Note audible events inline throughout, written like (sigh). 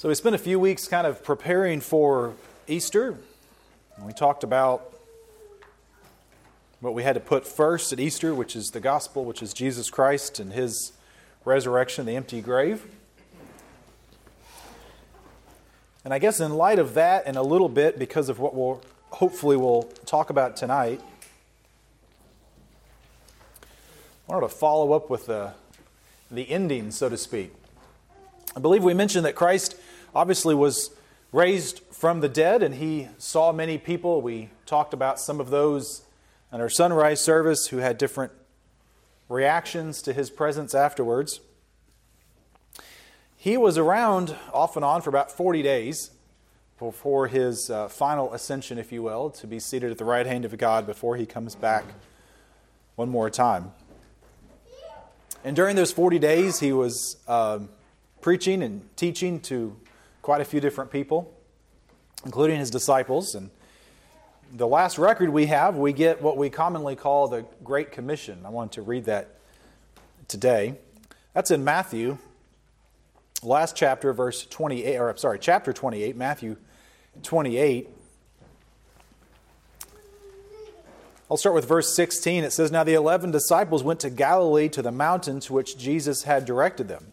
So we spent a few weeks kind of preparing for Easter. And we talked about what we had to put first at Easter, which is the gospel, which is Jesus Christ and his resurrection, the empty grave. And I guess in light of that and a little bit because of what we'll hopefully we'll talk about tonight, I wanted to follow up with the, the ending, so to speak. I believe we mentioned that Christ obviously was raised from the dead and he saw many people. We talked about some of those in our sunrise service who had different reactions to his presence afterwards. He was around off and on for about 40 days before his uh, final ascension, if you will, to be seated at the right hand of God before he comes back one more time. And during those 40 days, he was uh, preaching and teaching to quite a few different people, including his disciples. And the last record we have, we get what we commonly call the Great Commission. I want to read that today. That's in Matthew, last chapter, verse 28, or I'm sorry, chapter 28, Matthew 28. I'll start with verse 16. It says, Now the eleven disciples went to Galilee to the mountain to which Jesus had directed them.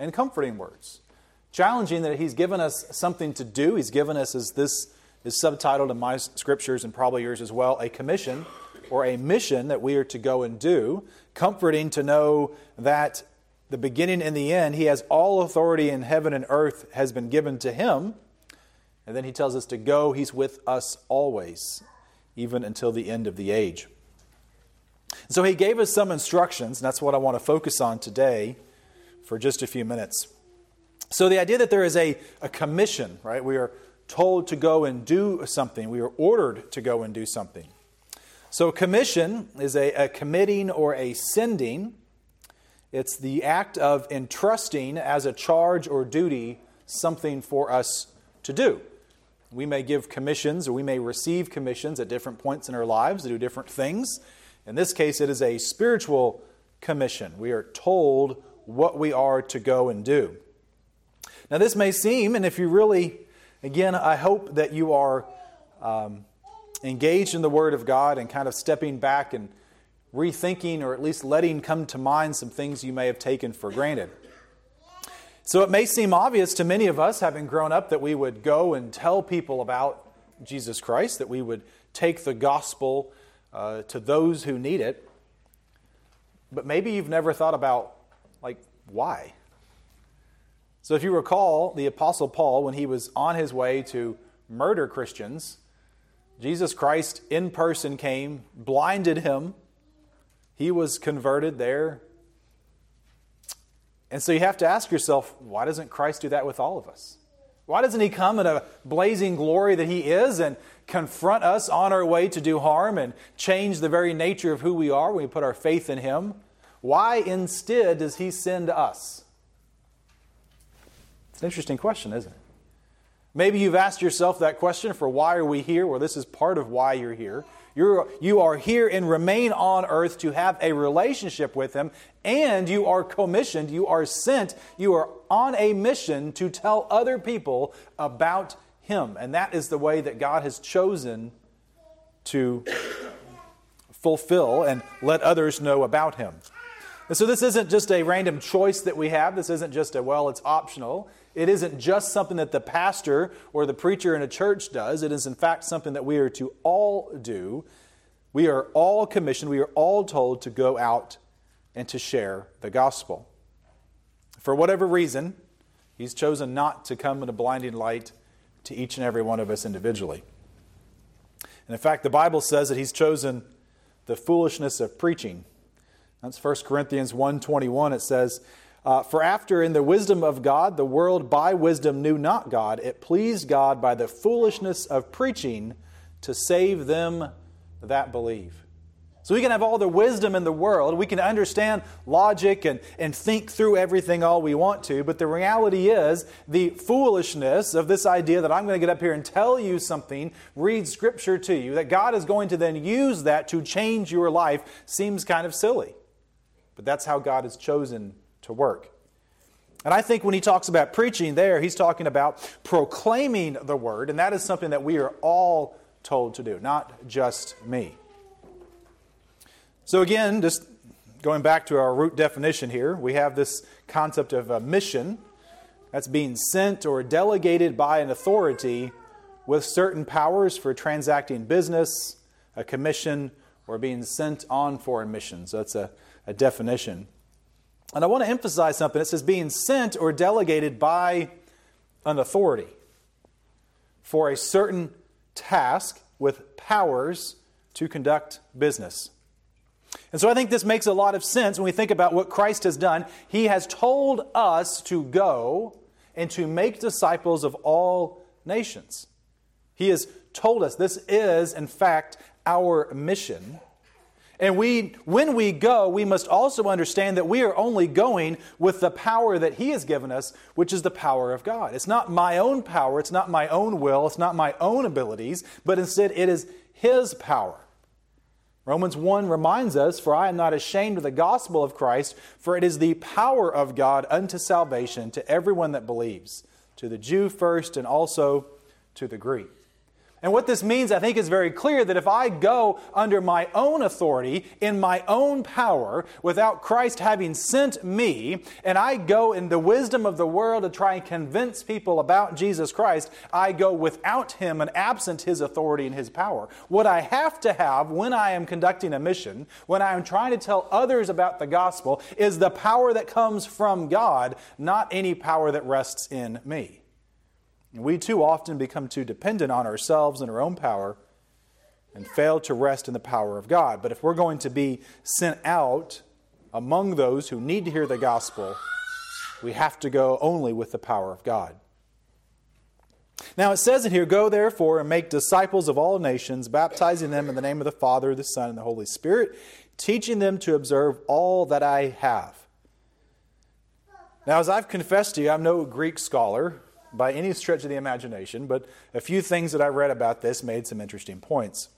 and comforting words. Challenging that He's given us something to do. He's given us, as this is subtitled in my scriptures and probably yours as well, a commission or a mission that we are to go and do. Comforting to know that the beginning and the end, He has all authority in heaven and earth has been given to Him. And then He tells us to go. He's with us always, even until the end of the age. So He gave us some instructions, and that's what I want to focus on today for just a few minutes. So, the idea that there is a, a commission, right? We are told to go and do something, we are ordered to go and do something. So, commission is a, a committing or a sending. It's the act of entrusting as a charge or duty something for us to do. We may give commissions or we may receive commissions at different points in our lives to do different things. In this case, it is a spiritual commission. We are told what we are to go and do. Now, this may seem, and if you really, again, I hope that you are um, engaged in the Word of God and kind of stepping back and rethinking or at least letting come to mind some things you may have taken for granted. So it may seem obvious to many of us, having grown up, that we would go and tell people about Jesus Christ, that we would take the gospel uh, to those who need it. But maybe you've never thought about like, why? So, if you recall, the Apostle Paul, when he was on his way to murder Christians, Jesus Christ in person came, blinded him. He was converted there. And so you have to ask yourself, why doesn't Christ do that with all of us? Why doesn't he come in a blazing glory that he is and confront us on our way to do harm and change the very nature of who we are when we put our faith in him? Why instead does he send us? It's an interesting question, isn't it? Maybe you've asked yourself that question for why are we here? Well, this is part of why you're here. You're, you are here and remain on earth to have a relationship with Him, and you are commissioned, you are sent, you are on a mission to tell other people about Him. And that is the way that God has chosen to fulfill and let others know about Him. And so this isn't just a random choice that we have. This isn't just a, well, it's optional. It isn't just something that the pastor or the preacher in a church does. It is, in fact, something that we are to all do. We are all commissioned, we are all told to go out and to share the gospel. For whatever reason, he's chosen not to come in a blinding light to each and every one of us individually. And in fact, the Bible says that he's chosen the foolishness of preaching that's 1 Corinthians 1.21. It says, Uh, for after in the wisdom of God, the world by wisdom knew not God, it pleased God by the foolishness of preaching to save them that believe. So we can have all the wisdom in the world. We can understand logic and, and think through everything all we want to. But the reality is, the foolishness of this idea that I'm going to get up here and tell you something, read scripture to you, that God is going to then use that to change your life seems kind of silly. But that's how God has chosen to work. And I think when he talks about preaching there, he's talking about proclaiming the word, and that is something that we are all told to do, not just me. So, again, just going back to our root definition here, we have this concept of a mission that's being sent or delegated by an authority with certain powers for transacting business, a commission, or being sent on foreign missions. That's a, a definition. And I want to emphasize something. It says being sent or delegated by an authority for a certain task with powers to conduct business. And so I think this makes a lot of sense when we think about what Christ has done. He has told us to go and to make disciples of all nations. He has told us this is, in fact, our mission. And we, when we go, we must also understand that we are only going with the power that He has given us, which is the power of God. It's not my own power, it's not my own will, it's not my own abilities, but instead it is His power. Romans 1 reminds us, For I am not ashamed of the gospel of Christ, for it is the power of God unto salvation to everyone that believes, to the Jew first and also to the Greek. And what this means, I think, is very clear that if I go under my own authority, in my own power, without Christ having sent me, and I go in the wisdom of the world to try and convince people about Jesus Christ, I go without Him and absent His authority and His power. What I have to have when I am conducting a mission, when I am trying to tell others about the gospel, is the power that comes from God, not any power that rests in me. We too often become too dependent on ourselves and our own power and fail to rest in the power of God. But if we're going to be sent out among those who need to hear the gospel, we have to go only with the power of God. Now it says in here, Go therefore and make disciples of all nations, baptizing them in the name of the Father, the Son, and the Holy Spirit, teaching them to observe all that I have. Now, as I've confessed to you, I'm no Greek scholar by any stretch of the imagination, but a few things that I read about this made some interesting points.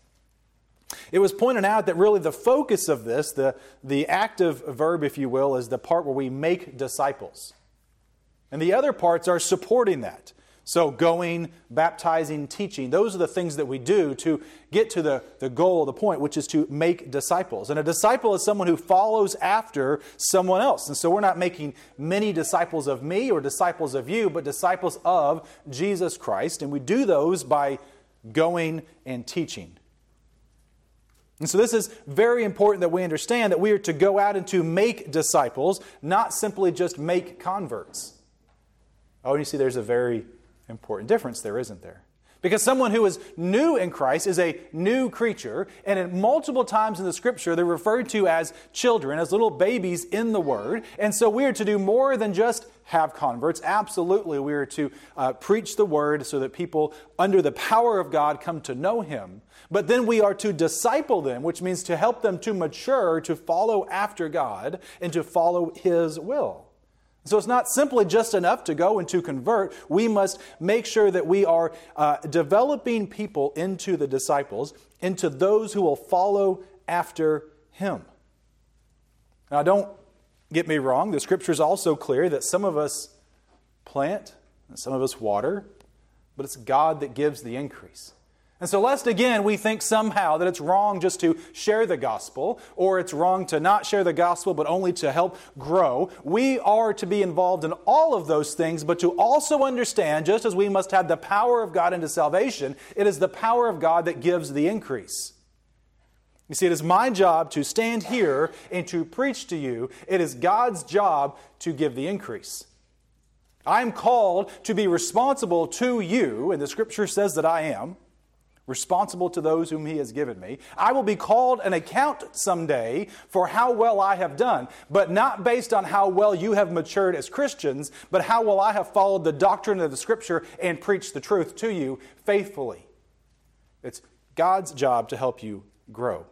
It was pointed out that really the focus of this, the, the active verb, if you will, is the part where we make disciples. And the other parts are supporting that. So, going, baptizing, teaching, those are the things that we do to get to the, the goal, the point, which is to make disciples. And a disciple is someone who follows after someone else. And so, we're not making many disciples of me or disciples of you, but disciples of Jesus Christ. And we do those by going and teaching. And so, this is very important that we understand that we are to go out and to make disciples, not simply just make converts. Oh, you see, there's a very important difference there, isn't there? Because someone who is new in Christ is a new creature, and in multiple times in the scripture, they're referred to as children, as little babies in the Word. And so we are to do more than just have converts. Absolutely, we are to uh, preach the Word so that people, under the power of God, come to know Him. But then we are to disciple them, which means to help them to mature, to follow after God, and to follow His will. So it's not simply just enough to go and to convert. We must make sure that we are uh, developing people into the disciples, into those who will follow after him. Now, don't get me wrong. The scripture is also clear that some of us plant and some of us water, but it's God that gives the increase. And so, lest again we think somehow that it's wrong just to share the gospel, or it's wrong to not share the gospel but only to help grow, we are to be involved in all of those things, but to also understand, just as we must have the power of God into salvation, it is the power of God that gives the increase. You see, it is my job to stand here and to preach to you. It is God's job to give the increase. I'm called to be responsible to you, and the scripture says that I am responsible to those whom He has given me. I will be called an account someday for how well I have done, but not based on how well you have matured as Christians, but how well I have followed the doctrine of the Scripture and preached the truth to you faithfully. It's God's job to help you grow.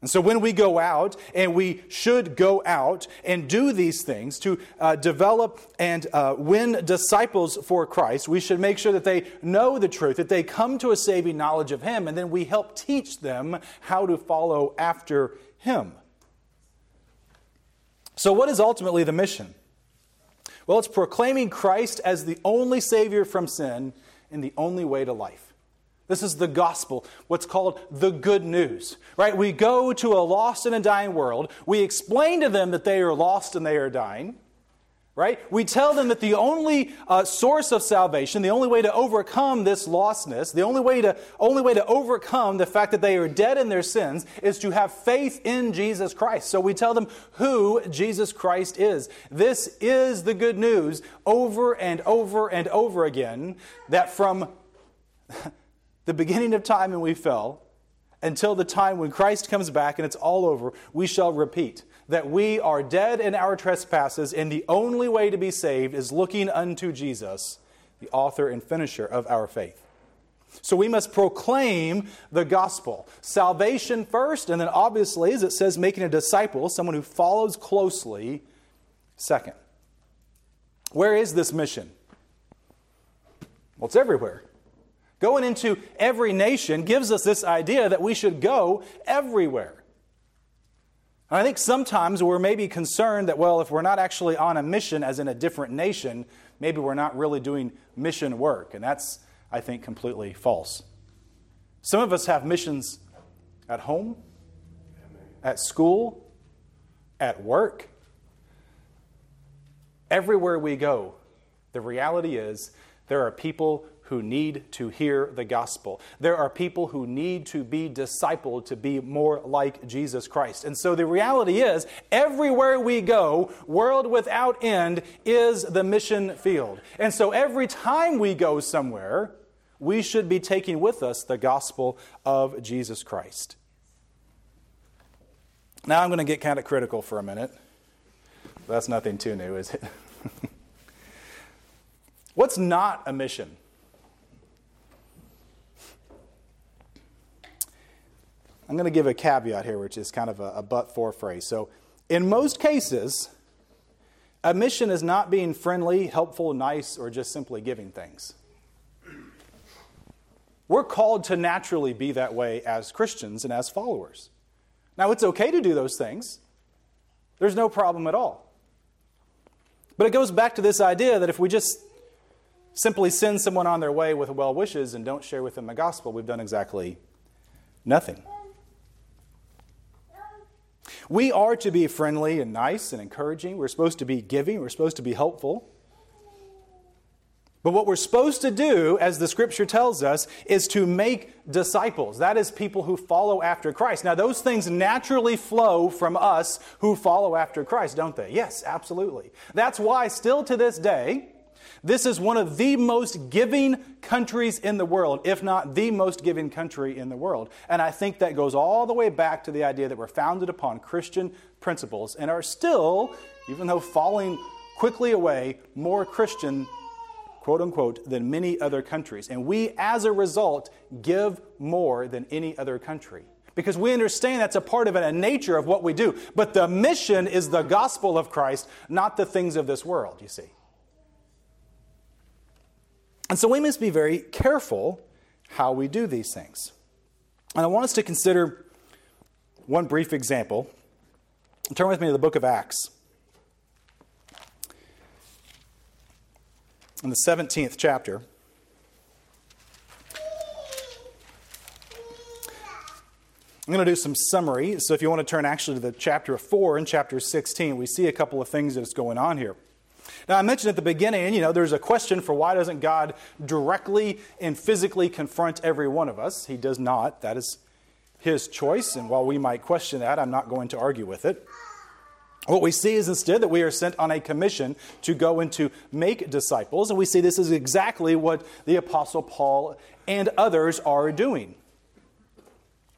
And so, when we go out, and we should go out and do these things to uh, develop and uh, win disciples for Christ, we should make sure that they know the truth, that they come to a saving knowledge of Him, and then we help teach them how to follow after Him. So, what is ultimately the mission? Well, it's proclaiming Christ as the only Savior from sin and the only way to life. This is the gospel, what's called the good news, right? We go to a lost and a dying world. We explain to them that they are lost and they are dying, right? We tell them that the only uh, source of salvation, the only way to overcome this lostness, the only way to only way to overcome the fact that they are dead in their sins is to have faith in Jesus Christ. So we tell them who Jesus Christ is. This is the good news over and over and over again that from (laughs) the beginning of time and we fell, until the time when Christ comes back and it's all over, we shall repeat that we are dead in our trespasses, and the only way to be saved is looking unto Jesus, the author and finisher of our faith. So we must proclaim the gospel. Salvation first, and then obviously, as it says, making a disciple, someone who follows closely, second. Where is this mission? Well, it's everywhere. Going into every nation gives us this idea that we should go everywhere. I think sometimes we're maybe concerned that, well, if we're not actually on a mission as in a different nation, maybe we're not really doing mission work. And that's, I think, completely false. Some of us have missions at home, at school, at work. Everywhere we go, the reality is there are people who need to hear the gospel. There are people who need to be discipled to be more like Jesus Christ. And so the reality is, everywhere we go, world without end is the mission field. And so every time we go somewhere, we should be taking with us the gospel of Jesus Christ. Now I'm going to get kind of critical for a minute. That's nothing too new, is it? (laughs) What's not a mission? I'm going to give a caveat here, which is kind of a, a but for phrase. So, in most cases, a mission is not being friendly, helpful, nice, or just simply giving things. We're called to naturally be that way as Christians and as followers. Now, it's okay to do those things, there's no problem at all. But it goes back to this idea that if we just simply send someone on their way with well wishes and don't share with them the gospel, we've done exactly nothing. We are to be friendly and nice and encouraging. We're supposed to be giving. We're supposed to be helpful. But what we're supposed to do, as the scripture tells us, is to make disciples. That is, people who follow after Christ. Now, those things naturally flow from us who follow after Christ, don't they? Yes, absolutely. That's why, still to this day, this is one of the most giving countries in the world, if not the most giving country in the world. And I think that goes all the way back to the idea that we're founded upon Christian principles and are still, even though falling quickly away, more Christian, quote unquote, than many other countries. And we, as a result, give more than any other country because we understand that's a part of it, a nature of what we do. But the mission is the gospel of Christ, not the things of this world, you see. And so we must be very careful how we do these things. And I want us to consider one brief example. Turn with me to the book of Acts. In the 17th chapter. I'm going to do some summary. So if you want to turn actually to the chapter 4 and chapter 16, we see a couple of things that's going on here. Now, I mentioned at the beginning, you know, there's a question for why doesn't God directly and physically confront every one of us? He does not. That is his choice. And while we might question that, I'm not going to argue with it. What we see is instead that we are sent on a commission to go and to make disciples, and we see this is exactly what the Apostle Paul and others are doing.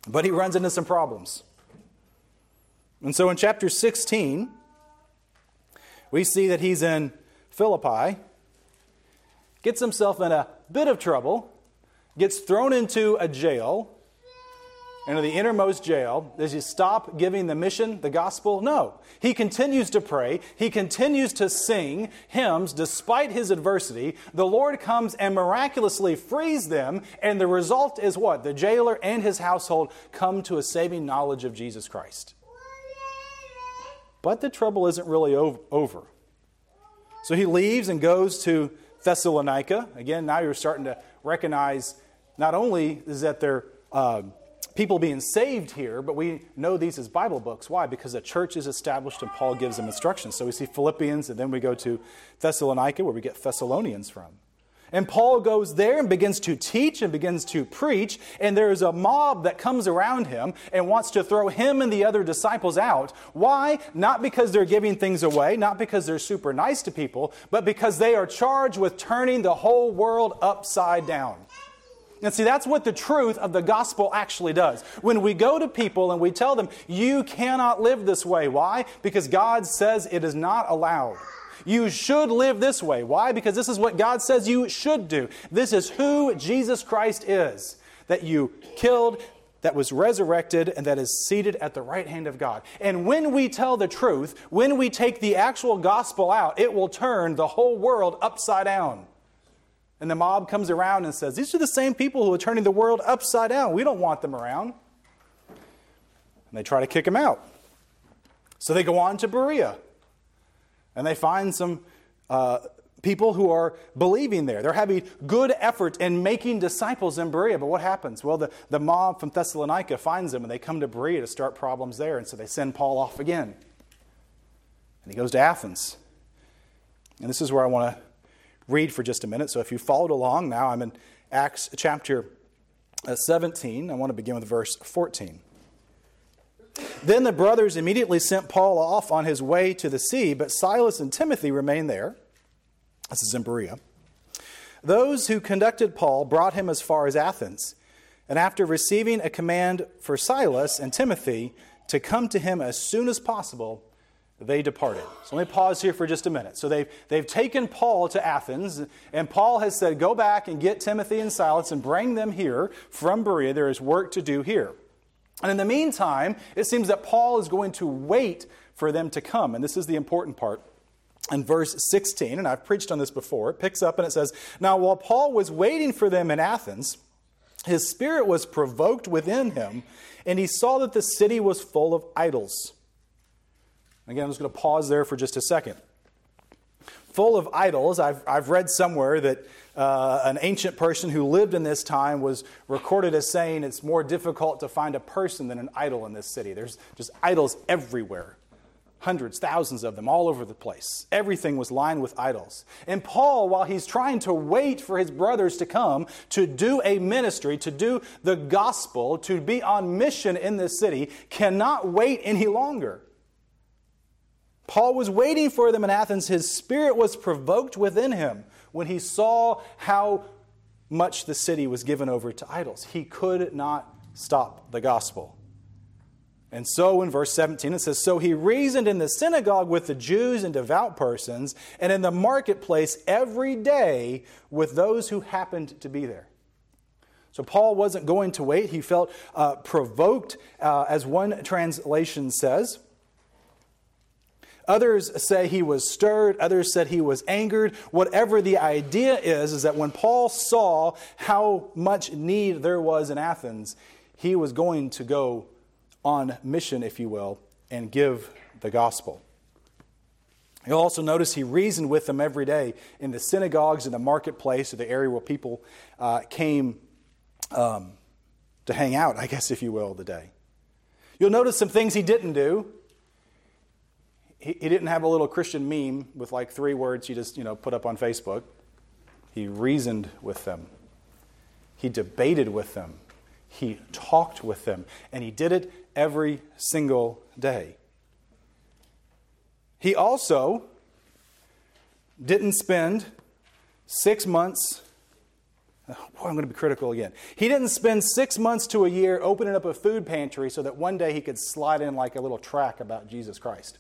But he runs into some problems. And so in chapter 16, we see that he's in Philippi, gets himself in a bit of trouble, gets thrown into a jail, into the innermost jail. Does he stop giving the mission, the gospel? No. He continues to pray. He continues to sing hymns despite his adversity. The Lord comes and miraculously frees them, and the result is what? The jailer and his household come to a saving knowledge of Jesus Christ. But the trouble isn't really over. So he leaves and goes to Thessalonica. Again, now you're starting to recognize not only is that there uh, people being saved here, but we know these as Bible books. Why? Because a church is established and Paul gives them instructions. So we see Philippians, and then we go to Thessalonica, where we get Thessalonians from. And Paul goes there and begins to teach and begins to preach, and there's a mob that comes around him and wants to throw him and the other disciples out. Why? Not because they're giving things away, not because they're super nice to people, but because they are charged with turning the whole world upside down. And see, that's what the truth of the gospel actually does. When we go to people and we tell them, you cannot live this way. Why? Because God says it is not allowed. You should live this way. Why? Because this is what God says you should do. This is who Jesus Christ is that you killed, that was resurrected, and that is seated at the right hand of God. And when we tell the truth, when we take the actual gospel out, it will turn the whole world upside down. And the mob comes around and says, These are the same people who are turning the world upside down. We don't want them around. And they try to kick him out. So they go on to Berea. And they find some uh, people who are believing there. They're having good effort in making disciples in Berea. But what happens? Well, the, the mob from Thessalonica finds them and they come to Berea to start problems there. And so they send Paul off again. And he goes to Athens. And this is where I want to read for just a minute. So if you followed along, now I'm in Acts chapter uh, 17. I want to begin with verse 14. Then the brothers immediately sent Paul off on his way to the sea, but Silas and Timothy remained there. This is in Berea. Those who conducted Paul brought him as far as Athens, and after receiving a command for Silas and Timothy to come to him as soon as possible, they departed. So let me pause here for just a minute. So they've, they've taken Paul to Athens, and Paul has said, Go back and get Timothy and Silas and bring them here from Berea. There is work to do here. And in the meantime, it seems that Paul is going to wait for them to come. And this is the important part. In verse 16, and I've preached on this before, it picks up and it says, Now while Paul was waiting for them in Athens, his spirit was provoked within him, and he saw that the city was full of idols. Again, I'm just going to pause there for just a second. Full of idols, I've, I've read somewhere that uh, an ancient person who lived in this time was recorded as saying it's more difficult to find a person than an idol in this city. There's just idols everywhere hundreds, thousands of them all over the place. Everything was lined with idols. And Paul, while he's trying to wait for his brothers to come to do a ministry, to do the gospel, to be on mission in this city, cannot wait any longer. Paul was waiting for them in Athens. His spirit was provoked within him when he saw how much the city was given over to idols. He could not stop the gospel. And so in verse 17 it says, So he reasoned in the synagogue with the Jews and devout persons, and in the marketplace every day with those who happened to be there. So Paul wasn't going to wait. He felt uh, provoked, uh, as one translation says. Others say he was stirred. Others said he was angered. Whatever the idea is, is that when Paul saw how much need there was in Athens, he was going to go on mission, if you will, and give the gospel. You'll also notice he reasoned with them every day in the synagogues, in the marketplace, or the area where people uh, came um, to hang out, I guess, if you will, the day. You'll notice some things he didn't do he, he didn't have a little Christian meme with like three words he just, you know, put up on Facebook. He reasoned with them. He debated with them. He talked with them. And he did it every single day. He also didn't spend six months. Oh, boy, I'm going to be critical again. He didn't spend six months to a year opening up a food pantry so that one day he could slide in like a little track about Jesus Christ.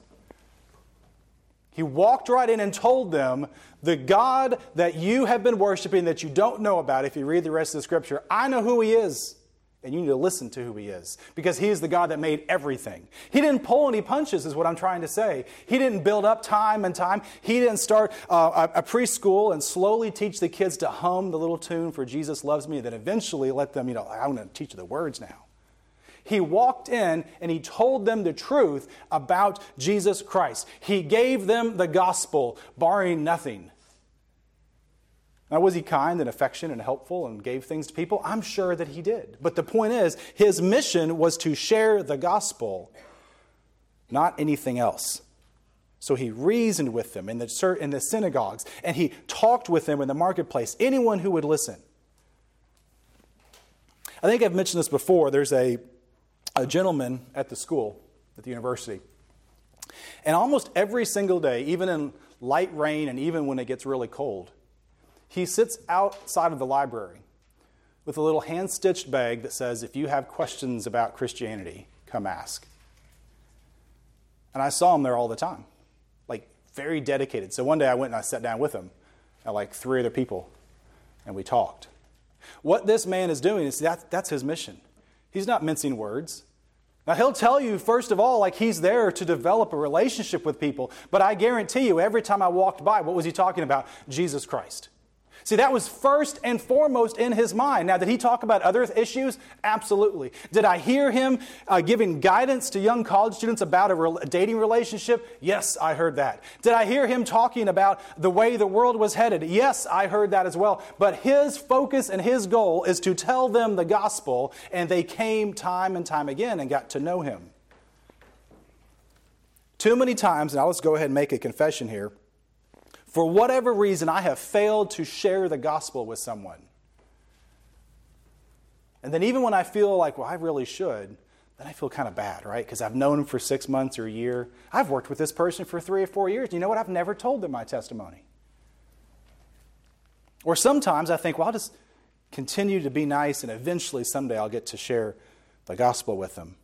He walked right in and told them, The God that you have been worshiping that you don't know about, if you read the rest of the scripture, I know who he is. And you need to listen to who he is because he is the God that made everything. He didn't pull any punches, is what I'm trying to say. He didn't build up time and time. He didn't start uh, a, preschool and slowly teach the kids to hum the little tune for Jesus Loves Me, then eventually let them, you know, I'm going to teach you the words now. He walked in and he told them the truth about Jesus Christ. He gave them the gospel, barring nothing. Now, was he kind and affectionate and helpful and gave things to people? I'm sure that he did. But the point is, his mission was to share the gospel, not anything else. So he reasoned with them in the, in the synagogues, and he talked with them in the marketplace, anyone who would listen. I think I've mentioned this before. There's a, a gentleman at the school, at the university. And almost every single day, even in light rain and even when it gets really cold, he sits outside of the library with a little hand stitched bag that says, If you have questions about Christianity, come ask. And I saw him there all the time, like very dedicated. So one day I went and I sat down with him and like three other people, and we talked. What this man is doing is that, that's his mission. He's not mincing words. Now, he'll tell you, first of all, like he's there to develop a relationship with people. But I guarantee you, every time I walked by, what was he talking about? Jesus Christ. See, that was first and foremost in his mind. Now, did he talk about other issues? Absolutely. Did I hear him uh, giving guidance to young college students about a, re- a dating relationship? Yes, I heard that. Did I hear him talking about the way the world was headed? Yes, I heard that as well. But his focus and his goal is to tell them the gospel, and they came time and time again and got to know him. Too many times, and I'll just go ahead and make a confession here for whatever reason, I have failed to share the gospel with someone. And then, even when I feel like, well, I really should, then I feel kind of bad, right? Because I've known them for six months or a year. I've worked with this person for three or four years. You know what? I've never told them my testimony. Or sometimes I think, well, I'll just continue to be nice, and eventually someday I'll get to share the gospel with them.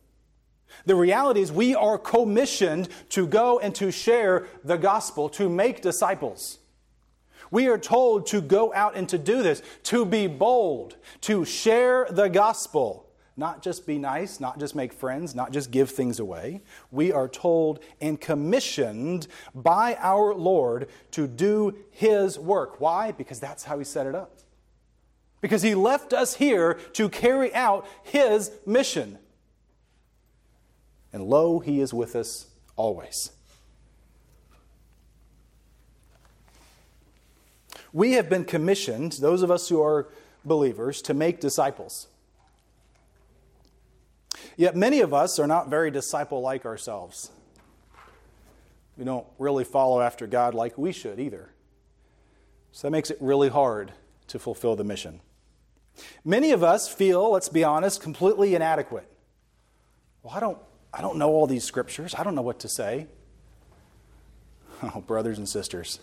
The reality is, we are commissioned to go and to share the gospel, to make disciples. We are told to go out and to do this, to be bold, to share the gospel. Not just be nice, not just make friends, not just give things away. We are told and commissioned by our Lord to do His work. Why? Because that's how He set it up. Because He left us here to carry out His mission and lo, he is with us always. We have been commissioned, those of us who are believers, to make disciples. Yet many of us are not very disciple like ourselves. We don't really follow after God like we should either. So that makes it really hard to fulfill the mission. Many of us feel, let's be honest, completely inadequate. Well, I don't I don't know all these scriptures. I don't know what to say. (laughs) Oh, brothers and sisters,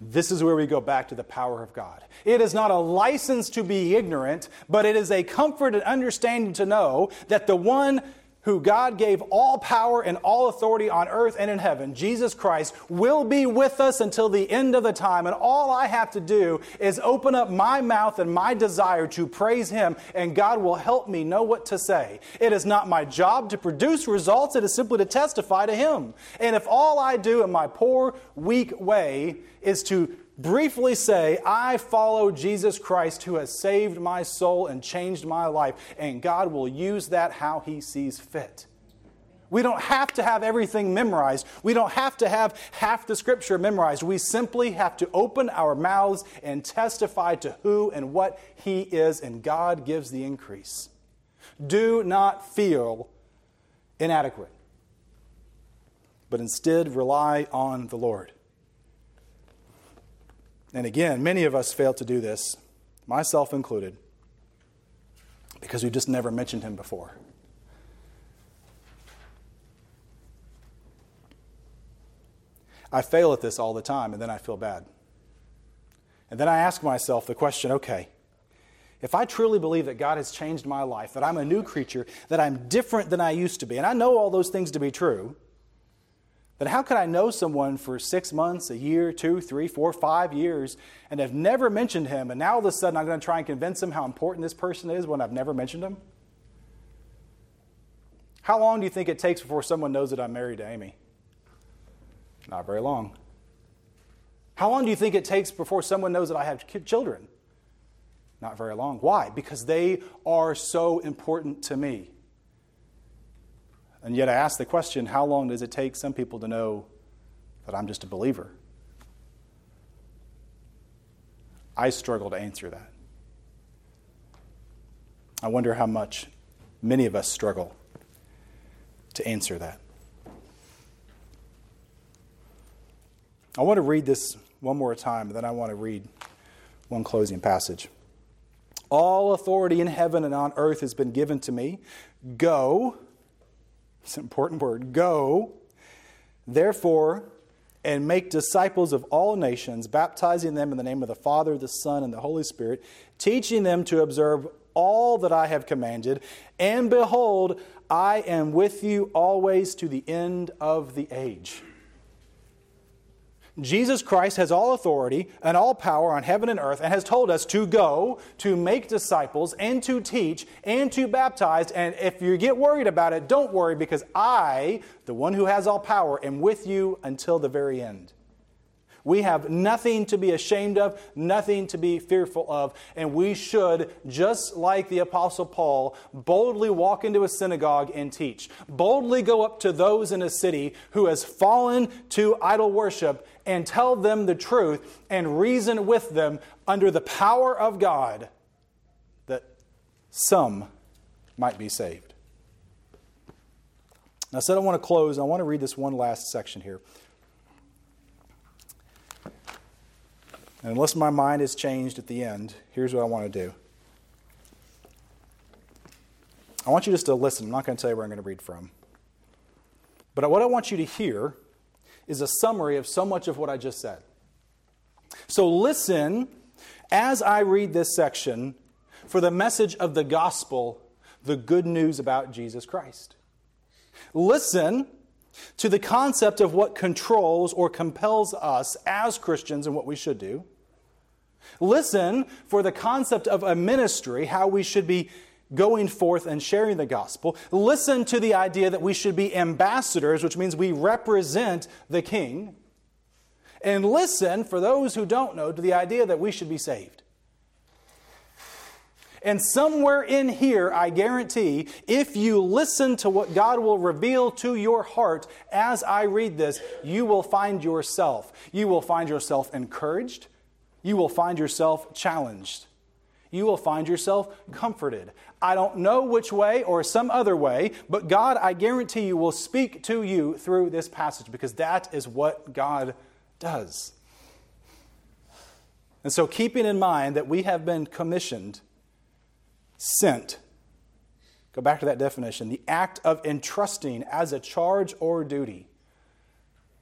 this is where we go back to the power of God. It is not a license to be ignorant, but it is a comfort and understanding to know that the one who God gave all power and all authority on earth and in heaven, Jesus Christ, will be with us until the end of the time. And all I have to do is open up my mouth and my desire to praise Him, and God will help me know what to say. It is not my job to produce results, it is simply to testify to Him. And if all I do in my poor, weak way is to briefly say, I follow Jesus Christ who has saved my soul and changed my life, and God will use that how He sees fit. We don't have to have everything memorized. We don't have to have half the scripture memorized. We simply have to open our mouths and testify to who and what He is, and God gives the increase. Do not feel inadequate, but instead rely on the Lord. And again, many of us fail to do this, myself included, because we just never mentioned him before. I fail at this all the time, and then I feel bad. And then I ask myself the question okay, if I truly believe that God has changed my life, that I'm a new creature, that I'm different than I used to be, and I know all those things to be true, then how could I know someone for six months, a year, two, three, four, five years, and have never mentioned him, and now all of a sudden I'm going to try and convince him how important this person is when I've never mentioned him? How long do you think it takes before someone knows that I'm married to Amy? Not very long. How long do you think it takes before someone knows that I have children? Not very long. Why? Because they are so important to me. And yet I ask the question how long does it take some people to know that I'm just a believer? I struggle to answer that. I wonder how much many of us struggle to answer that. I want to read this one more time, and then I want to read one closing passage. All authority in heaven and on earth has been given to me. Go, it's an important word, go, therefore, and make disciples of all nations, baptizing them in the name of the Father, the Son, and the Holy Spirit, teaching them to observe all that I have commanded. And behold, I am with you always to the end of the age. Jesus Christ has all authority and all power on heaven and earth and has told us to go, to make disciples, and to teach, and to baptize. And if you get worried about it, don't worry because I, the one who has all power, am with you until the very end. We have nothing to be ashamed of, nothing to be fearful of, and we should, just like the Apostle Paul, boldly walk into a synagogue and teach. Boldly go up to those in a city who has fallen to idol worship and tell them the truth and reason with them under the power of God that some might be saved. Now, I said I want to close. I want to read this one last section here. And unless my mind is changed at the end, here's what I want to do. I want you just to listen. I'm not going to tell you where I'm going to read from. But what I want you to hear is a summary of so much of what I just said. So listen as I read this section for the message of the gospel, the good news about Jesus Christ. Listen to the concept of what controls or compels us as Christians and what we should do. Listen for the concept of a ministry, how we should be going forth and sharing the gospel. Listen to the idea that we should be ambassadors, which means we represent the king. And listen, for those who don't know, to the idea that we should be saved. And somewhere in here, I guarantee, if you listen to what God will reveal to your heart as I read this, you will find yourself. You will find yourself encouraged. You will find yourself challenged. You will find yourself comforted. I don't know which way or some other way, but God, I guarantee you, will speak to you through this passage because that is what God does. And so, keeping in mind that we have been commissioned sent. Go back to that definition the act of entrusting as a charge or duty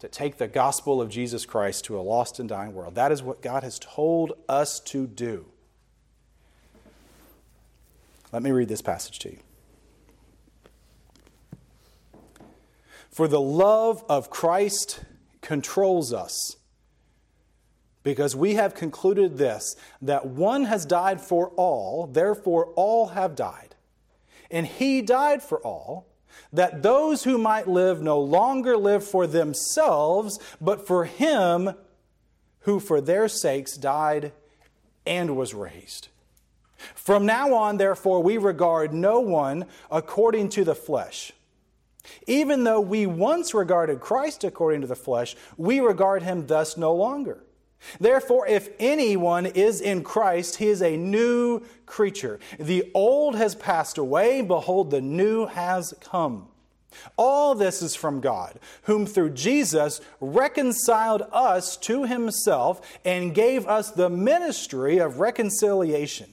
to take the gospel of Jesus Christ to a lost and dying world. That is what God has told us to do. Let me read this passage to you. For the love of Christ controls us because we have concluded this that one has died for all, therefore all have died. And he died for all, that those who might live no longer live for themselves, but for him who for their sakes died and was raised. From now on, therefore, we regard no one according to the flesh. Even though we once regarded Christ according to the flesh, we regard him thus no longer. Therefore, if anyone is in Christ, he is a new creature. The old has passed away, behold, the new has come. All this is from God, whom through Jesus reconciled us to himself and gave us the ministry of reconciliation.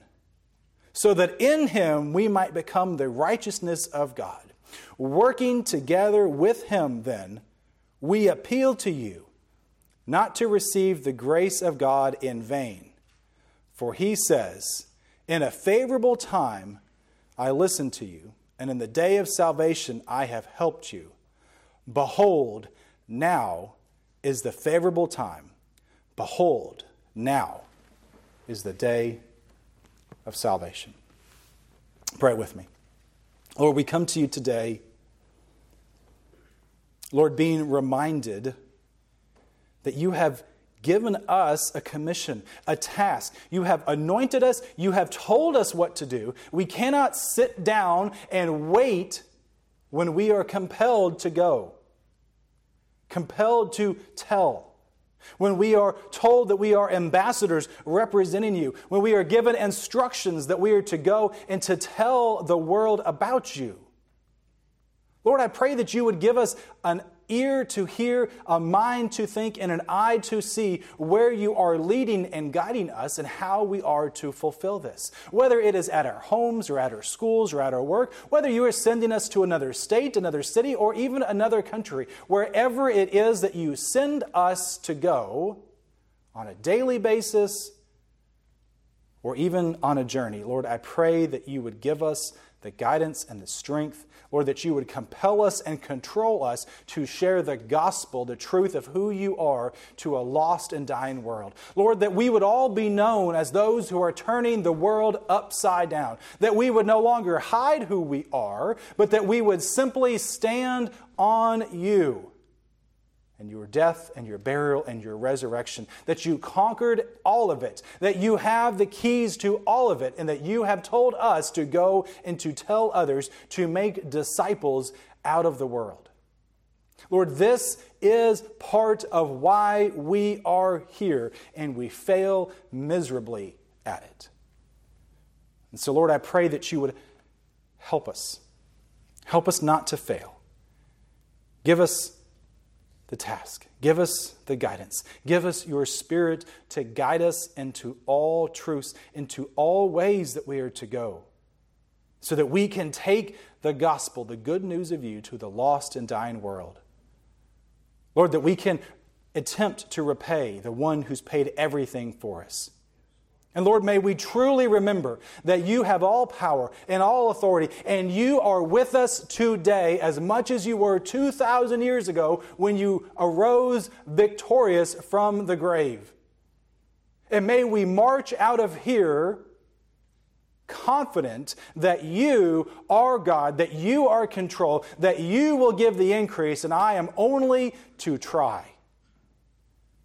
so that in him we might become the righteousness of God. Working together with him, then, we appeal to you not to receive the grace of God in vain. For he says, In a favorable time I listened to you, and in the day of salvation I have helped you. Behold, now is the favorable time. Behold, now is the day of salvation. Pray with me. Lord, we come to you today, Lord, being reminded that you have given us a commission, a task. You have anointed us, you have told us what to do. We cannot sit down and wait when we are compelled to go, compelled to tell when we are told that we are ambassadors representing you, when we are given instructions that we are to go and to tell the world about you. Lord, I pray that you would give us an ear to hear, a mind to think, and an eye to see where you are leading and guiding us and how we are to fulfill this. Whether it is at our homes or at our schools or at our work, whether you are sending us to another state, another city, or even another country, wherever it is that you send us to go on a daily basis or even on a journey, Lord, I pray that you would give us the guidance and the strength, Lord, that you would compel us and control us to share the gospel, the truth of who you are, to a lost and dying world. Lord, that we would all be known as those who are turning the world upside down, that we would no longer hide who we are, but that we would simply stand on you and your death and your burial and your resurrection, that you conquered all of it, that you have the keys to all of it, and that you have told us to go and to tell others to make disciples out of the world. Lord, this is part of why we are here, and we fail miserably at it. And so, Lord, I pray that you would help us. Help us not to fail. Give us the task. Give us the guidance. Give us your spirit to guide us into all truths, into all ways that we are to go, so that we can take the gospel, the good news of you, to the lost and dying world. Lord, that we can attempt to repay the one who's paid everything for us. And Lord, may we truly remember that you have all power and all authority, and you are with us today as much as you were 2,000 years ago when you arose victorious from the grave. And may we march out of here confident that you are God, that you are control, that you will give the increase, and I am only to try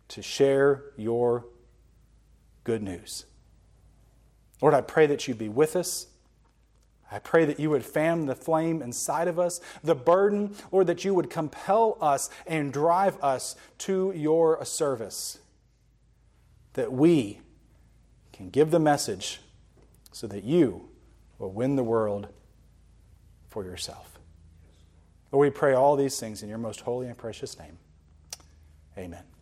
to share your good news. Lord, I pray that you'd be with us. I pray that you would fan the flame inside of us, the burden, or that you would compel us and drive us to your service, that we can give the message so that you will win the world for yourself. Lord, we pray all these things in your most holy and precious name. Amen.